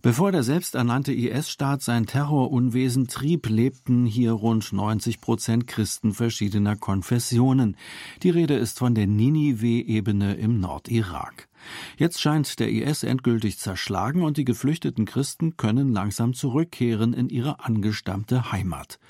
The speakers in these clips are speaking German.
Bevor der selbsternannte IS-Staat sein Terrorunwesen trieb, lebten hier rund 90 Prozent Christen verschiedener Konfessionen. Die Rede ist von der Ninive-Ebene im Nordirak. Jetzt scheint der IS endgültig zerschlagen und die geflüchteten Christen können langsam zurückkehren in ihre angestammte Heimat.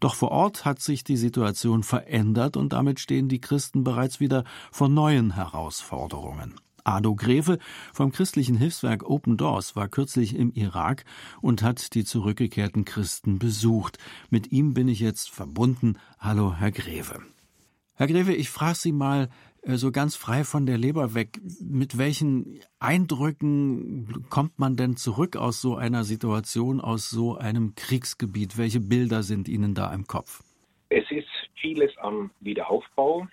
Doch vor Ort hat sich die Situation verändert und damit stehen die Christen bereits wieder vor neuen Herausforderungen. Ado Greve vom christlichen Hilfswerk Open Doors war kürzlich im Irak und hat die zurückgekehrten Christen besucht. Mit ihm bin ich jetzt verbunden. Hallo, Herr Greve. Herr Greve, ich frage Sie mal äh, so ganz frei von der Leber weg, mit welchen Eindrücken kommt man denn zurück aus so einer Situation, aus so einem Kriegsgebiet? Welche Bilder sind Ihnen da im Kopf? Es ist vieles am Wiederaufbau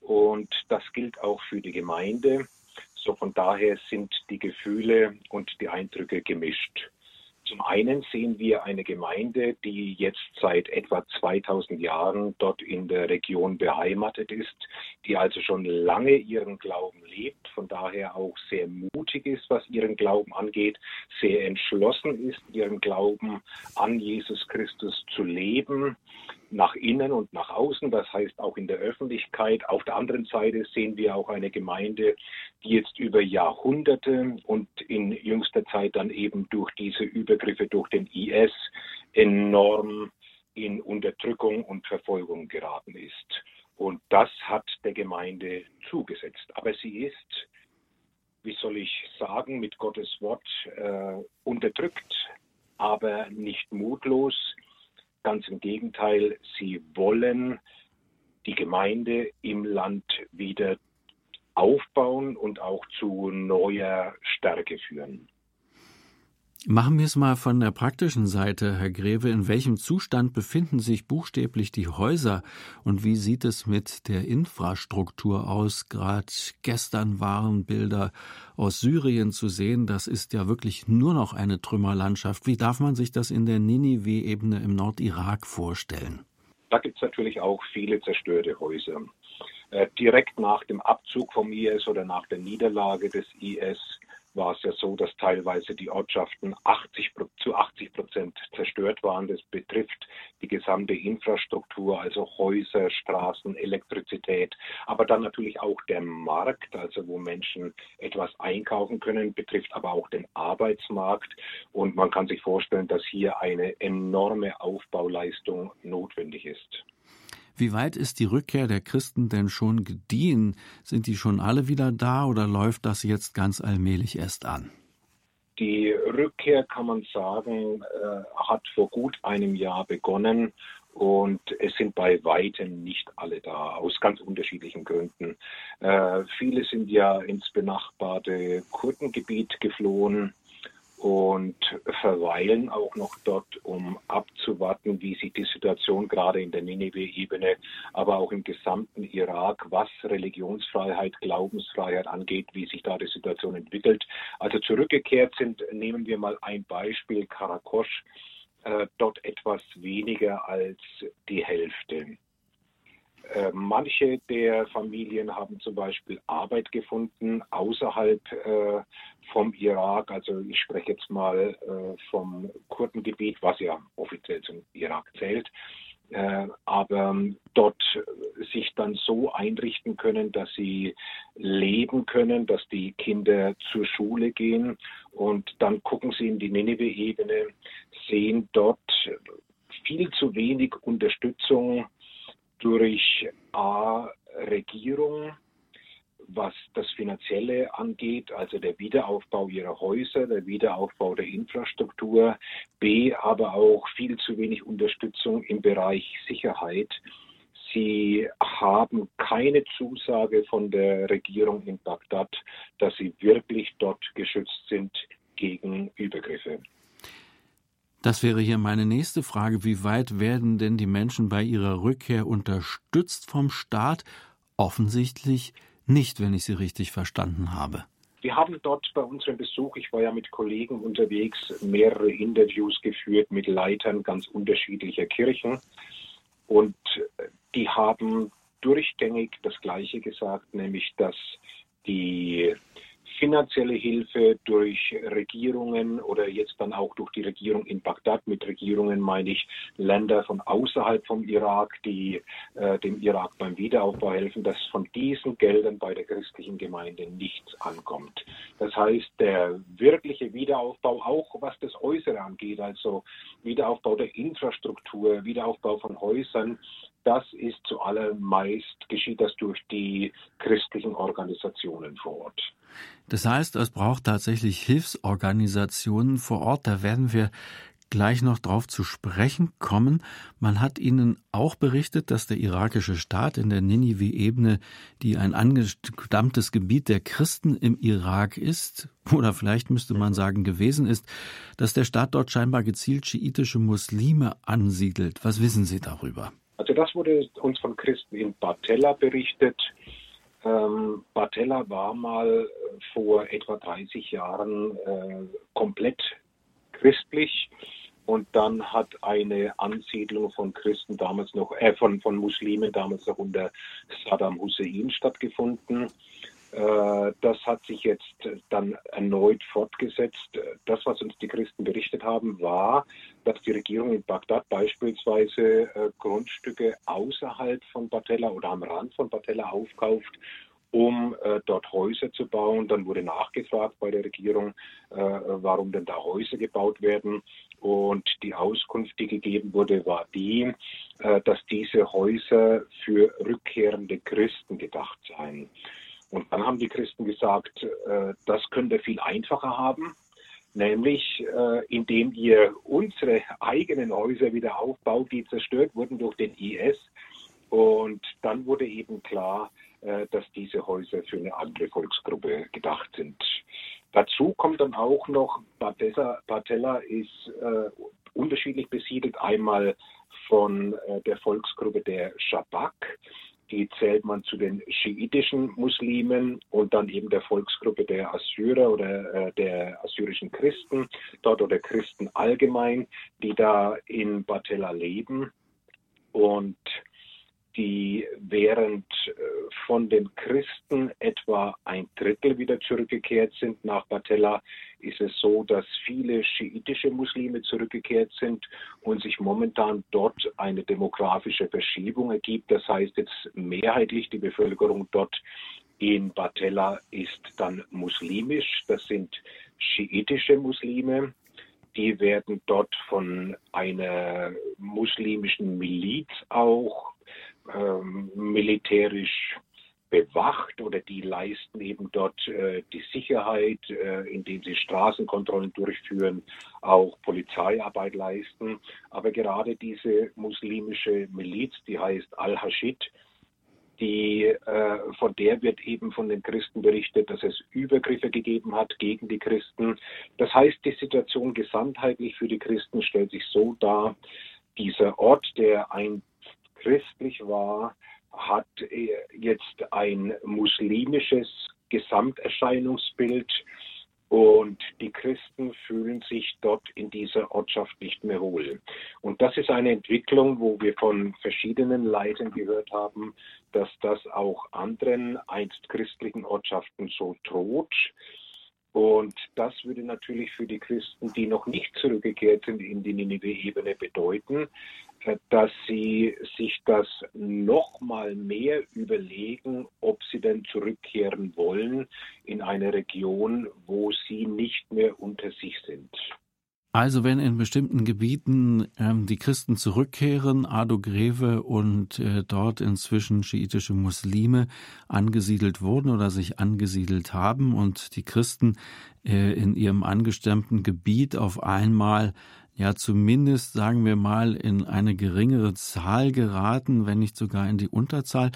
und das gilt auch für die Gemeinde. So von daher sind die Gefühle und die Eindrücke gemischt. Zum einen sehen wir eine Gemeinde, die jetzt seit etwa 2000 Jahren dort in der Region beheimatet ist, die also schon lange ihren Glauben lebt, von daher auch sehr mutig ist, was ihren Glauben angeht, sehr entschlossen ist, ihren Glauben an Jesus Christus zu leben, nach innen und nach außen, das heißt auch in der Öffentlichkeit. Auf der anderen Seite sehen wir auch eine Gemeinde, die jetzt über Jahrhunderte und in jüngster Zeit dann eben durch diese Übergriffe durch den IS enorm in Unterdrückung und Verfolgung geraten ist. Und das hat der Gemeinde zugesetzt. Aber sie ist, wie soll ich sagen, mit Gottes Wort äh, unterdrückt, aber nicht mutlos. Ganz im Gegenteil, sie wollen die Gemeinde im Land wieder aufbauen und auch zu neuer Stärke führen. Machen wir es mal von der praktischen Seite, Herr Greve. In welchem Zustand befinden sich buchstäblich die Häuser und wie sieht es mit der Infrastruktur aus? Gerade gestern waren Bilder aus Syrien zu sehen. Das ist ja wirklich nur noch eine Trümmerlandschaft. Wie darf man sich das in der Ninive-Ebene im Nordirak vorstellen? Da gibt es natürlich auch viele zerstörte Häuser. Äh, direkt nach dem Abzug vom IS oder nach der Niederlage des IS war es ja so, dass teilweise die Ortschaften 80, zu 80 Prozent zerstört waren. Das betrifft die gesamte Infrastruktur, also Häuser, Straßen, Elektrizität, aber dann natürlich auch der Markt, also wo Menschen etwas einkaufen können, betrifft aber auch den Arbeitsmarkt. Und man kann sich vorstellen, dass hier eine enorme Aufbauleistung notwendig ist. Wie weit ist die Rückkehr der Christen denn schon gediehen? Sind die schon alle wieder da oder läuft das jetzt ganz allmählich erst an? Die Rückkehr, kann man sagen, äh, hat vor gut einem Jahr begonnen und es sind bei weitem nicht alle da, aus ganz unterschiedlichen Gründen. Äh, viele sind ja ins benachbarte Kurdengebiet geflohen und verweilen auch noch dort, um abzuwarten, wie sich die Situation gerade in der Nineveh-Ebene, aber auch im gesamten Irak, was Religionsfreiheit, Glaubensfreiheit angeht, wie sich da die Situation entwickelt. Also zurückgekehrt sind, nehmen wir mal ein Beispiel, Karakosch, äh, dort etwas weniger als die Hälfte. Äh, manche der Familien haben zum Beispiel Arbeit gefunden außerhalb äh, vom Irak. Also ich spreche jetzt mal äh, vom Kurdengebiet, was ja offiziell zum Irak zählt. Äh, aber dort sich dann so einrichten können, dass sie leben können, dass die Kinder zur Schule gehen und dann gucken sie in die Nineveh-Ebene, sehen dort viel zu wenig Unterstützung durch A, Regierung, was das Finanzielle angeht, also der Wiederaufbau ihrer Häuser, der Wiederaufbau der Infrastruktur, B, aber auch viel zu wenig Unterstützung im Bereich Sicherheit. Sie haben keine Zusage von der Regierung in Bagdad, dass sie wirklich dort geschützt sind gegen Übergriffe. Das wäre hier meine nächste Frage. Wie weit werden denn die Menschen bei ihrer Rückkehr unterstützt vom Staat? Offensichtlich nicht, wenn ich Sie richtig verstanden habe. Wir haben dort bei unserem Besuch, ich war ja mit Kollegen unterwegs, mehrere Interviews geführt mit Leitern ganz unterschiedlicher Kirchen. Und die haben durchgängig das Gleiche gesagt, nämlich dass die finanzielle Hilfe durch Regierungen oder jetzt dann auch durch die Regierung in Bagdad. Mit Regierungen meine ich Länder von außerhalb vom Irak, die äh, dem Irak beim Wiederaufbau helfen, dass von diesen Geldern bei der christlichen Gemeinde nichts ankommt. Das heißt, der wirkliche Wiederaufbau, auch was das Äußere angeht, also Wiederaufbau der Infrastruktur, Wiederaufbau von Häusern, das ist zuallermeist, geschieht das durch die christlichen Organisationen vor Ort. Das heißt, es braucht tatsächlich Hilfsorganisationen vor Ort. Da werden wir gleich noch drauf zu sprechen kommen. Man hat Ihnen auch berichtet, dass der irakische Staat in der Ninive-Ebene, die ein angestammtes Gebiet der Christen im Irak ist, oder vielleicht müsste man sagen gewesen ist, dass der Staat dort scheinbar gezielt schiitische Muslime ansiedelt. Was wissen Sie darüber? Also das wurde uns von Christen in Bartella berichtet. Ähm, Bartella war mal vor etwa 30 Jahren äh, komplett christlich und dann hat eine Ansiedlung von Christen damals noch, äh, von, von Muslimen damals noch unter Saddam Hussein stattgefunden. Äh, das hat sich jetzt dann erneut fortgesetzt. Das, was uns die Christen berichtet haben, war, dass die Regierung in Bagdad beispielsweise äh, Grundstücke außerhalb von Batella oder am Rand von Batella aufkauft, um äh, dort Häuser zu bauen. Dann wurde nachgefragt bei der Regierung, warum denn da Häuser gebaut werden. Und die Auskunft, die gegeben wurde, war die, dass diese Häuser für rückkehrende Christen gedacht seien. Und dann haben die Christen gesagt, äh, das könnt ihr viel einfacher haben, nämlich äh, indem ihr unsere eigenen Häuser wieder aufbaut, die zerstört wurden durch den IS. Und dann wurde eben klar, äh, dass diese Häuser für eine andere Volksgruppe gedacht sind. Dazu kommt dann auch noch, Batella ist äh, unterschiedlich besiedelt, einmal von äh, der Volksgruppe der Shabak, die zählt man zu den schiitischen Muslimen und dann eben der Volksgruppe der Assyrer oder äh, der assyrischen Christen dort oder Christen allgemein, die da in Batella leben. Und die während äh, von den Christen etwa ein Drittel wieder zurückgekehrt sind nach Batella, ist es so, dass viele schiitische Muslime zurückgekehrt sind und sich momentan dort eine demografische Verschiebung ergibt. Das heißt jetzt mehrheitlich die Bevölkerung dort in Batella ist dann muslimisch. Das sind schiitische Muslime. Die werden dort von einer muslimischen Miliz auch ähm, militärisch bewacht oder die leisten eben dort äh, die Sicherheit, äh, indem sie Straßenkontrollen durchführen, auch Polizeiarbeit leisten. Aber gerade diese muslimische Miliz, die heißt Al-Hashid, die, äh, von der wird eben von den Christen berichtet, dass es Übergriffe gegeben hat gegen die Christen. Das heißt, die Situation gesamtheitlich für die Christen stellt sich so dar, dieser Ort, der ein christlich war, hat jetzt ein muslimisches Gesamterscheinungsbild und die Christen fühlen sich dort in dieser Ortschaft nicht mehr wohl. Und das ist eine Entwicklung, wo wir von verschiedenen Leitern gehört haben, dass das auch anderen einst christlichen Ortschaften so droht. Und das würde natürlich für die Christen, die noch nicht zurückgekehrt sind in die Ninive-Ebene, bedeuten, dass sie sich das noch mal mehr überlegen, ob sie denn zurückkehren wollen in eine Region, wo sie nicht mehr unter sich sind. Also wenn in bestimmten Gebieten ähm, die Christen zurückkehren, Ado Greve und äh, dort inzwischen schiitische Muslime angesiedelt wurden oder sich angesiedelt haben und die Christen äh, in ihrem angestammten Gebiet auf einmal ja zumindest, sagen wir mal, in eine geringere Zahl geraten, wenn nicht sogar in die Unterzahl.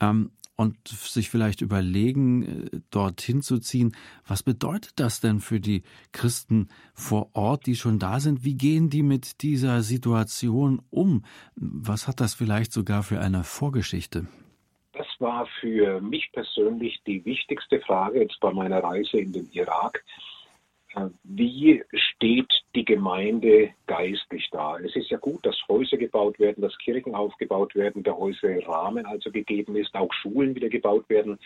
Ähm, und sich vielleicht überlegen, äh, dorthin zu ziehen. Was bedeutet das denn für die Christen vor Ort, die schon da sind? Wie gehen die mit dieser Situation um? Was hat das vielleicht sogar für eine Vorgeschichte? Das war für mich persönlich die wichtigste Frage jetzt bei meiner Reise in den Irak. Wie steht die Gemeinde Gemeinde geistlich da? Es ist ja gut, dass Häuser gebaut werden, dass Kirchen aufgebaut werden, der äußere Rahmen also gegeben ist, auch Schulen wieder gebaut werden,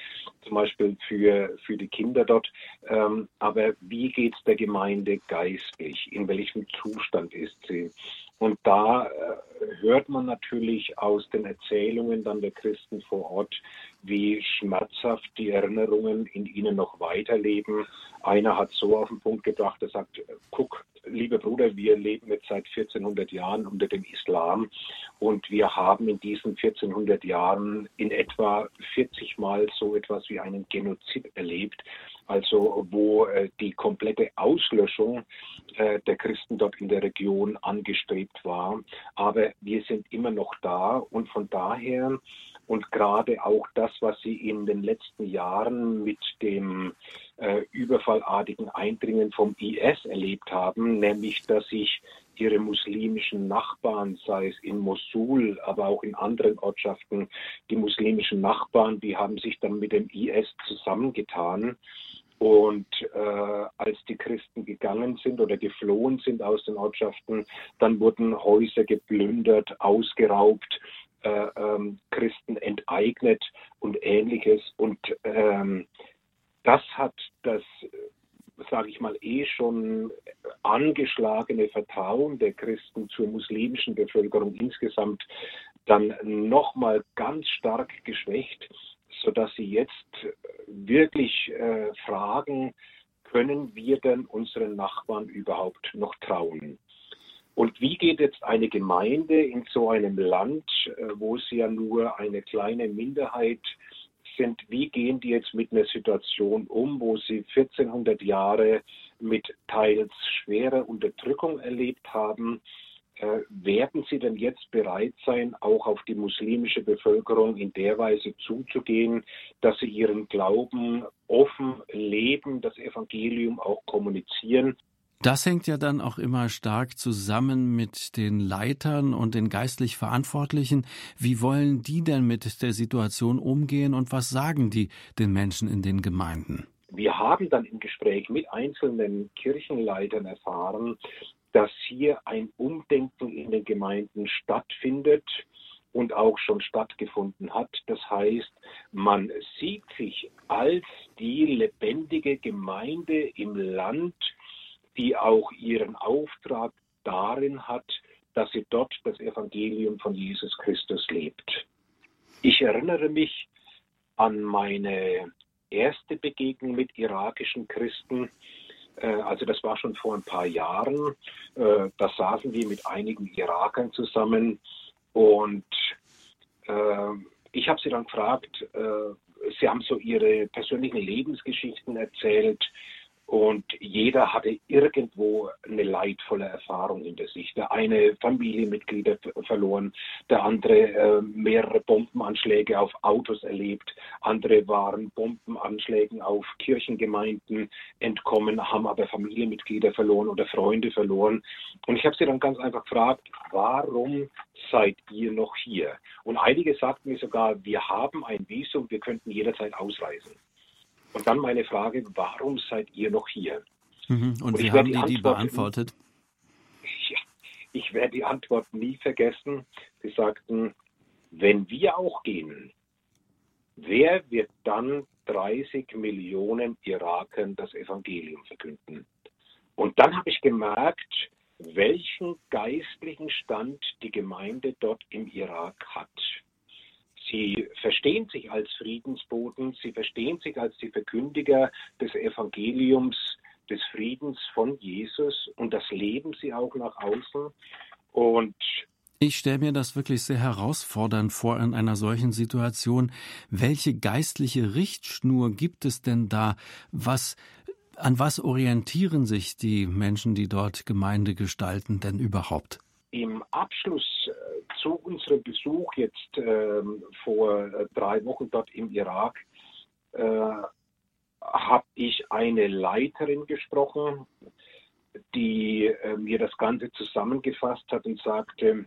zum Beispiel für, für die Kinder dort. Ähm, aber wie geht es der Gemeinde geistlich? In welchem Zustand ist sie? Und da äh, hört man natürlich aus den Erzählungen dann der Christen vor Ort, wie schmerzhaft die Erinnerungen in ihnen noch weiterleben. Einer hat so auf den Punkt gebracht, er sagt, guck, lieber Bruder, wir leben jetzt seit 1400 Jahren unter dem Islam und wir haben in diesen 1400 Jahren in etwa 40 Mal so etwas wie einen Genozid erlebt also wo äh, die komplette Auslöschung äh, der Christen dort in der Region angestrebt war. Aber wir sind immer noch da und von daher und gerade auch das, was Sie in den letzten Jahren mit dem äh, überfallartigen Eindringen vom IS erlebt haben, nämlich dass sich ihre muslimischen Nachbarn, sei es in Mosul, aber auch in anderen Ortschaften, die muslimischen Nachbarn, die haben sich dann mit dem IS zusammengetan. Und äh, als die Christen gegangen sind oder geflohen sind aus den Ortschaften, dann wurden Häuser geplündert, ausgeraubt, ähm, Christen enteignet und ähnliches. Und ähm, das hat das, sage ich mal, eh schon angeschlagene Vertrauen der Christen zur muslimischen Bevölkerung insgesamt dann nochmal ganz stark geschwächt sodass sie jetzt wirklich äh, fragen, können wir denn unseren Nachbarn überhaupt noch trauen? Und wie geht jetzt eine Gemeinde in so einem Land, äh, wo sie ja nur eine kleine Minderheit sind, wie gehen die jetzt mit einer Situation um, wo sie 1400 Jahre mit teils schwerer Unterdrückung erlebt haben? Äh, werden Sie denn jetzt bereit sein, auch auf die muslimische Bevölkerung in der Weise zuzugehen, dass Sie Ihren Glauben offen leben, das Evangelium auch kommunizieren? Das hängt ja dann auch immer stark zusammen mit den Leitern und den geistlich Verantwortlichen. Wie wollen die denn mit der Situation umgehen und was sagen die den Menschen in den Gemeinden? Wir haben dann im Gespräch mit einzelnen Kirchenleitern erfahren, dass hier ein Umdenken in den Gemeinden stattfindet und auch schon stattgefunden hat. Das heißt, man sieht sich als die lebendige Gemeinde im Land, die auch ihren Auftrag darin hat, dass sie dort das Evangelium von Jesus Christus lebt. Ich erinnere mich an meine erste Begegnung mit irakischen Christen, äh, also das war schon vor ein paar Jahren. Äh, da saßen wir mit einigen Irakern zusammen und äh, ich habe sie dann gefragt, sie haben so ihre persönlichen Lebensgeschichten erzählt und jeder hatte irgendwo eine leidvolle Erfahrung hinter sich. Der eine Familienmitglieder verloren, der andere äh, mehrere Bombenanschläge auf Autos erlebt, andere waren Bombenanschlägen auf Kirchengemeinden entkommen, haben aber Familienmitglieder verloren oder Freunde verloren. Und ich habe sie dann ganz einfach gefragt, warum seid ihr noch hier? Und einige sagten mir sogar, wir haben ein Visum, wir könnten jederzeit ausreisen. Und dann meine Frage, warum seid ihr noch hier? Mhm. Und, Und wie haben die die beantwortet? Ja, ich werde die Antwort nie vergessen. Sie sagten, wenn wir auch gehen, wer wird dann 30 Millionen Irakern das Evangelium verkünden? Und dann habe ich gemerkt, welchen geistlichen Stand die Gemeinde dort im Irak hat. Sie verstehen sich als Friedensboten, sie verstehen sich als die Verkündiger des Evangeliums des Friedens von Jesus und das leben sie auch nach außen. Und ich stelle mir das wirklich sehr herausfordernd vor in einer solchen Situation. Welche geistliche Richtschnur gibt es denn da? Was, an was orientieren sich die Menschen, die dort Gemeinde gestalten, denn überhaupt? Im Abschluss zu unserem Besuch jetzt äh, vor äh, drei Wochen dort im Irak äh, habe ich eine Leiterin gesprochen, die äh, mir das Ganze zusammengefasst hat und sagte,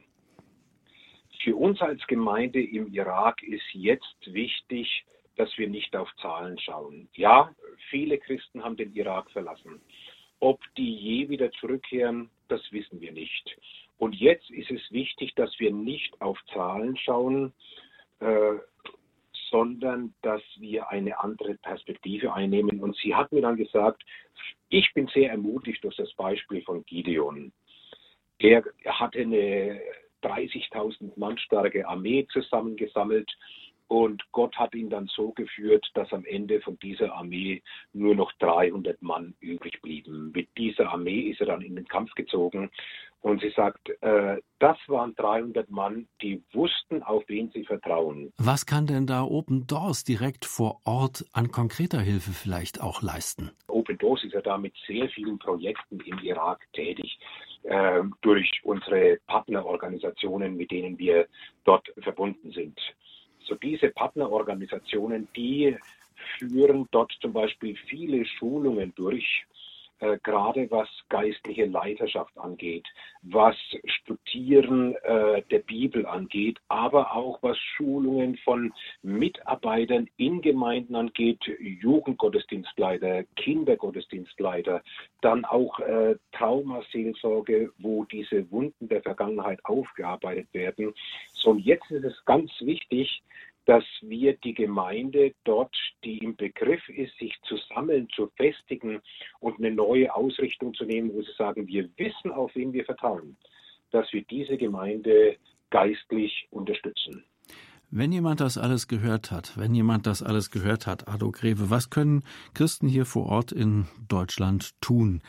für uns als Gemeinde im Irak ist jetzt wichtig, dass wir nicht auf Zahlen schauen. Ja, viele Christen haben den Irak verlassen. Ob die je wieder zurückkehren, das wissen wir nicht. Und jetzt ist es wichtig, dass wir nicht auf Zahlen schauen, äh, sondern dass wir eine andere Perspektive einnehmen. Und sie hat mir dann gesagt, ich bin sehr ermutigt durch das Beispiel von Gideon. Er hatte eine 30.000 Mann starke Armee zusammengesammelt und Gott hat ihn dann so geführt, dass am Ende von dieser Armee nur noch 300 Mann übrig blieben. Mit dieser Armee ist er dann in den Kampf gezogen. Und sie sagt, äh, das waren 300 Mann, die wussten, auf wen sie vertrauen. Was kann denn da Open Doors direkt vor Ort an konkreter Hilfe vielleicht auch leisten? Open Doors ist ja da mit sehr vielen Projekten im Irak tätig äh, durch unsere Partnerorganisationen, mit denen wir dort verbunden sind. So diese Partnerorganisationen, die führen dort zum Beispiel viele Schulungen durch, äh, gerade was geistliche Leiterschaft angeht, was Studieren äh, der Bibel angeht, aber auch was Schulungen von Mitarbeitern in Gemeinden angeht, Jugendgottesdienstleiter, Kindergottesdienstleiter, dann auch äh, Traumaseelsorge, wo diese Wunden der Vergangenheit aufgearbeitet werden. So, jetzt ist es ganz wichtig, dass wir die Gemeinde dort, die im Begriff ist, sich zu sammeln, zu festigen und eine neue Ausrichtung zu nehmen, wo sie sagen, wir wissen, auf wen wir vertrauen, dass wir diese Gemeinde geistlich unterstützen. Wenn jemand das alles gehört hat, wenn jemand das alles gehört hat, Ado Greve, was können Christen hier vor Ort in Deutschland tun?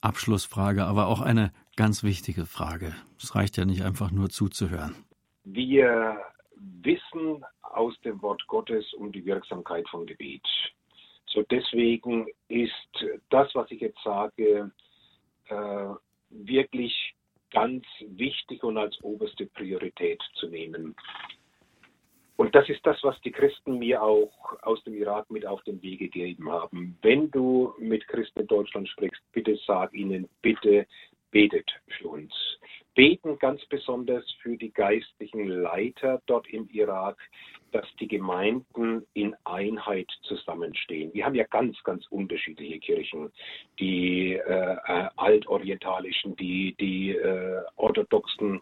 Abschlussfrage, aber auch eine ganz wichtige Frage. Es reicht ja nicht einfach nur zuzuhören. Wir wissen aus dem Wort Gottes um die Wirksamkeit von Gebet. So deswegen ist das, was ich jetzt sage, äh, wirklich ganz wichtig und als oberste Priorität zu nehmen. Und das ist das, was die Christen mir auch aus dem Irak mit auf den Weg gegeben haben. Wenn du mit Christen in Deutschland sprichst, bitte sag ihnen, bitte betet für uns beten ganz besonders für die geistlichen Leiter dort im Irak, dass die Gemeinden in Einheit zusammenstehen. Wir haben ja ganz, ganz unterschiedliche Kirchen, die äh, äh, altorientalischen, die, die äh, orthodoxen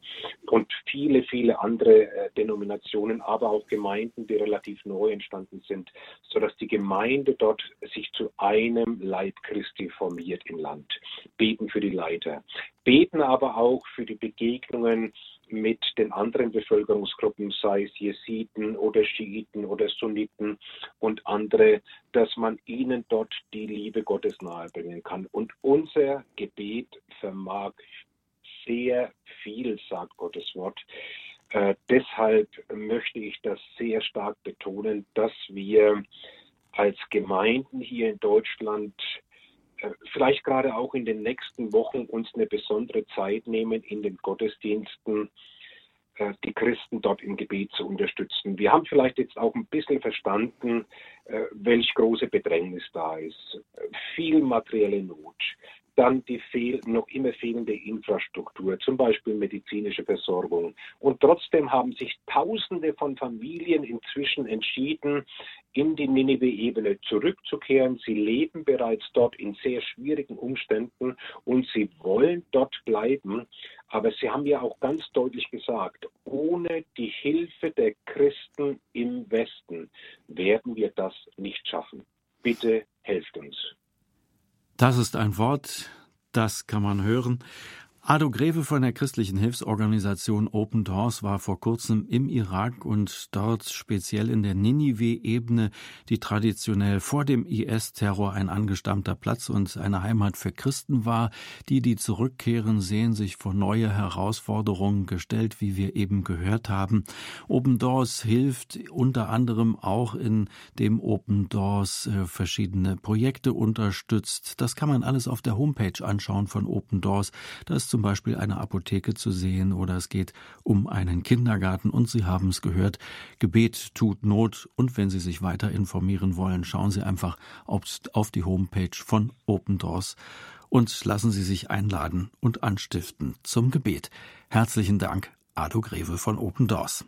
und viele, viele andere äh, Denominationen, aber auch Gemeinden, die relativ neu entstanden sind, sodass die Gemeinde dort sich zu einem Leib Christi formiert im Land. Beten für die Leiter, beten aber auch für die Begegnungen mit den anderen Bevölkerungsgruppen, sei es Jesiden oder Schiiten oder Sunniten und andere, dass man ihnen dort die Liebe Gottes nahebringen kann. Und unser Gebet vermag sehr viel, sagt Gottes Wort. Äh, deshalb möchte ich das sehr stark betonen, dass wir als Gemeinden hier in Deutschland vielleicht gerade auch in den nächsten Wochen uns eine besondere Zeit nehmen, in den Gottesdiensten äh, die Christen dort im Gebet zu unterstützen. Wir haben vielleicht jetzt auch ein bisschen verstanden, äh, welch große Bedrängnis da ist. Viel materielle Not, dann die fehl, noch immer fehlende Infrastruktur, zum Beispiel medizinische Versorgung. Und trotzdem haben sich Tausende von Familien inzwischen entschieden, in die Ninive-Ebene zurückzukehren. Sie leben bereits dort in sehr schwierigen Umständen und sie wollen dort bleiben. Aber sie haben ja auch ganz deutlich gesagt, ohne die Hilfe der Christen im Westen werden wir das nicht schaffen. Bitte helft uns. Das ist ein Wort, das kann man hören. Ado Greve von der christlichen Hilfsorganisation Open Doors war vor kurzem im Irak und dort speziell in der Ninive-Ebene, die traditionell vor dem IS-Terror ein angestammter Platz und eine Heimat für Christen war. Die, die zurückkehren, sehen sich vor neue Herausforderungen gestellt, wie wir eben gehört haben. Open Doors hilft unter anderem auch, in dem Open Doors äh, verschiedene Projekte unterstützt. Das kann man alles auf der Homepage anschauen von Open Doors. Da ist zum Beispiel eine Apotheke zu sehen oder es geht um einen Kindergarten und Sie haben es gehört, Gebet tut Not und wenn Sie sich weiter informieren wollen, schauen Sie einfach auf die Homepage von Open Doors und lassen Sie sich einladen und anstiften zum Gebet. Herzlichen Dank, Ado Greve von Open Doors.